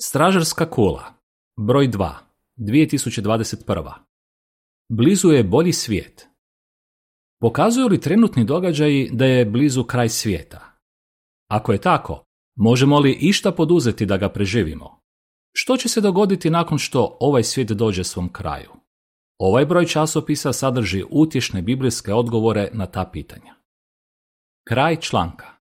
Stražarska kola, broj 2, 2021. Blizu je bolji svijet. Pokazuju li trenutni događaji da je blizu kraj svijeta? Ako je tako, možemo li išta poduzeti da ga preživimo? Što će se dogoditi nakon što ovaj svijet dođe svom kraju? Ovaj broj časopisa sadrži utješne biblijske odgovore na ta pitanja. Kraj članka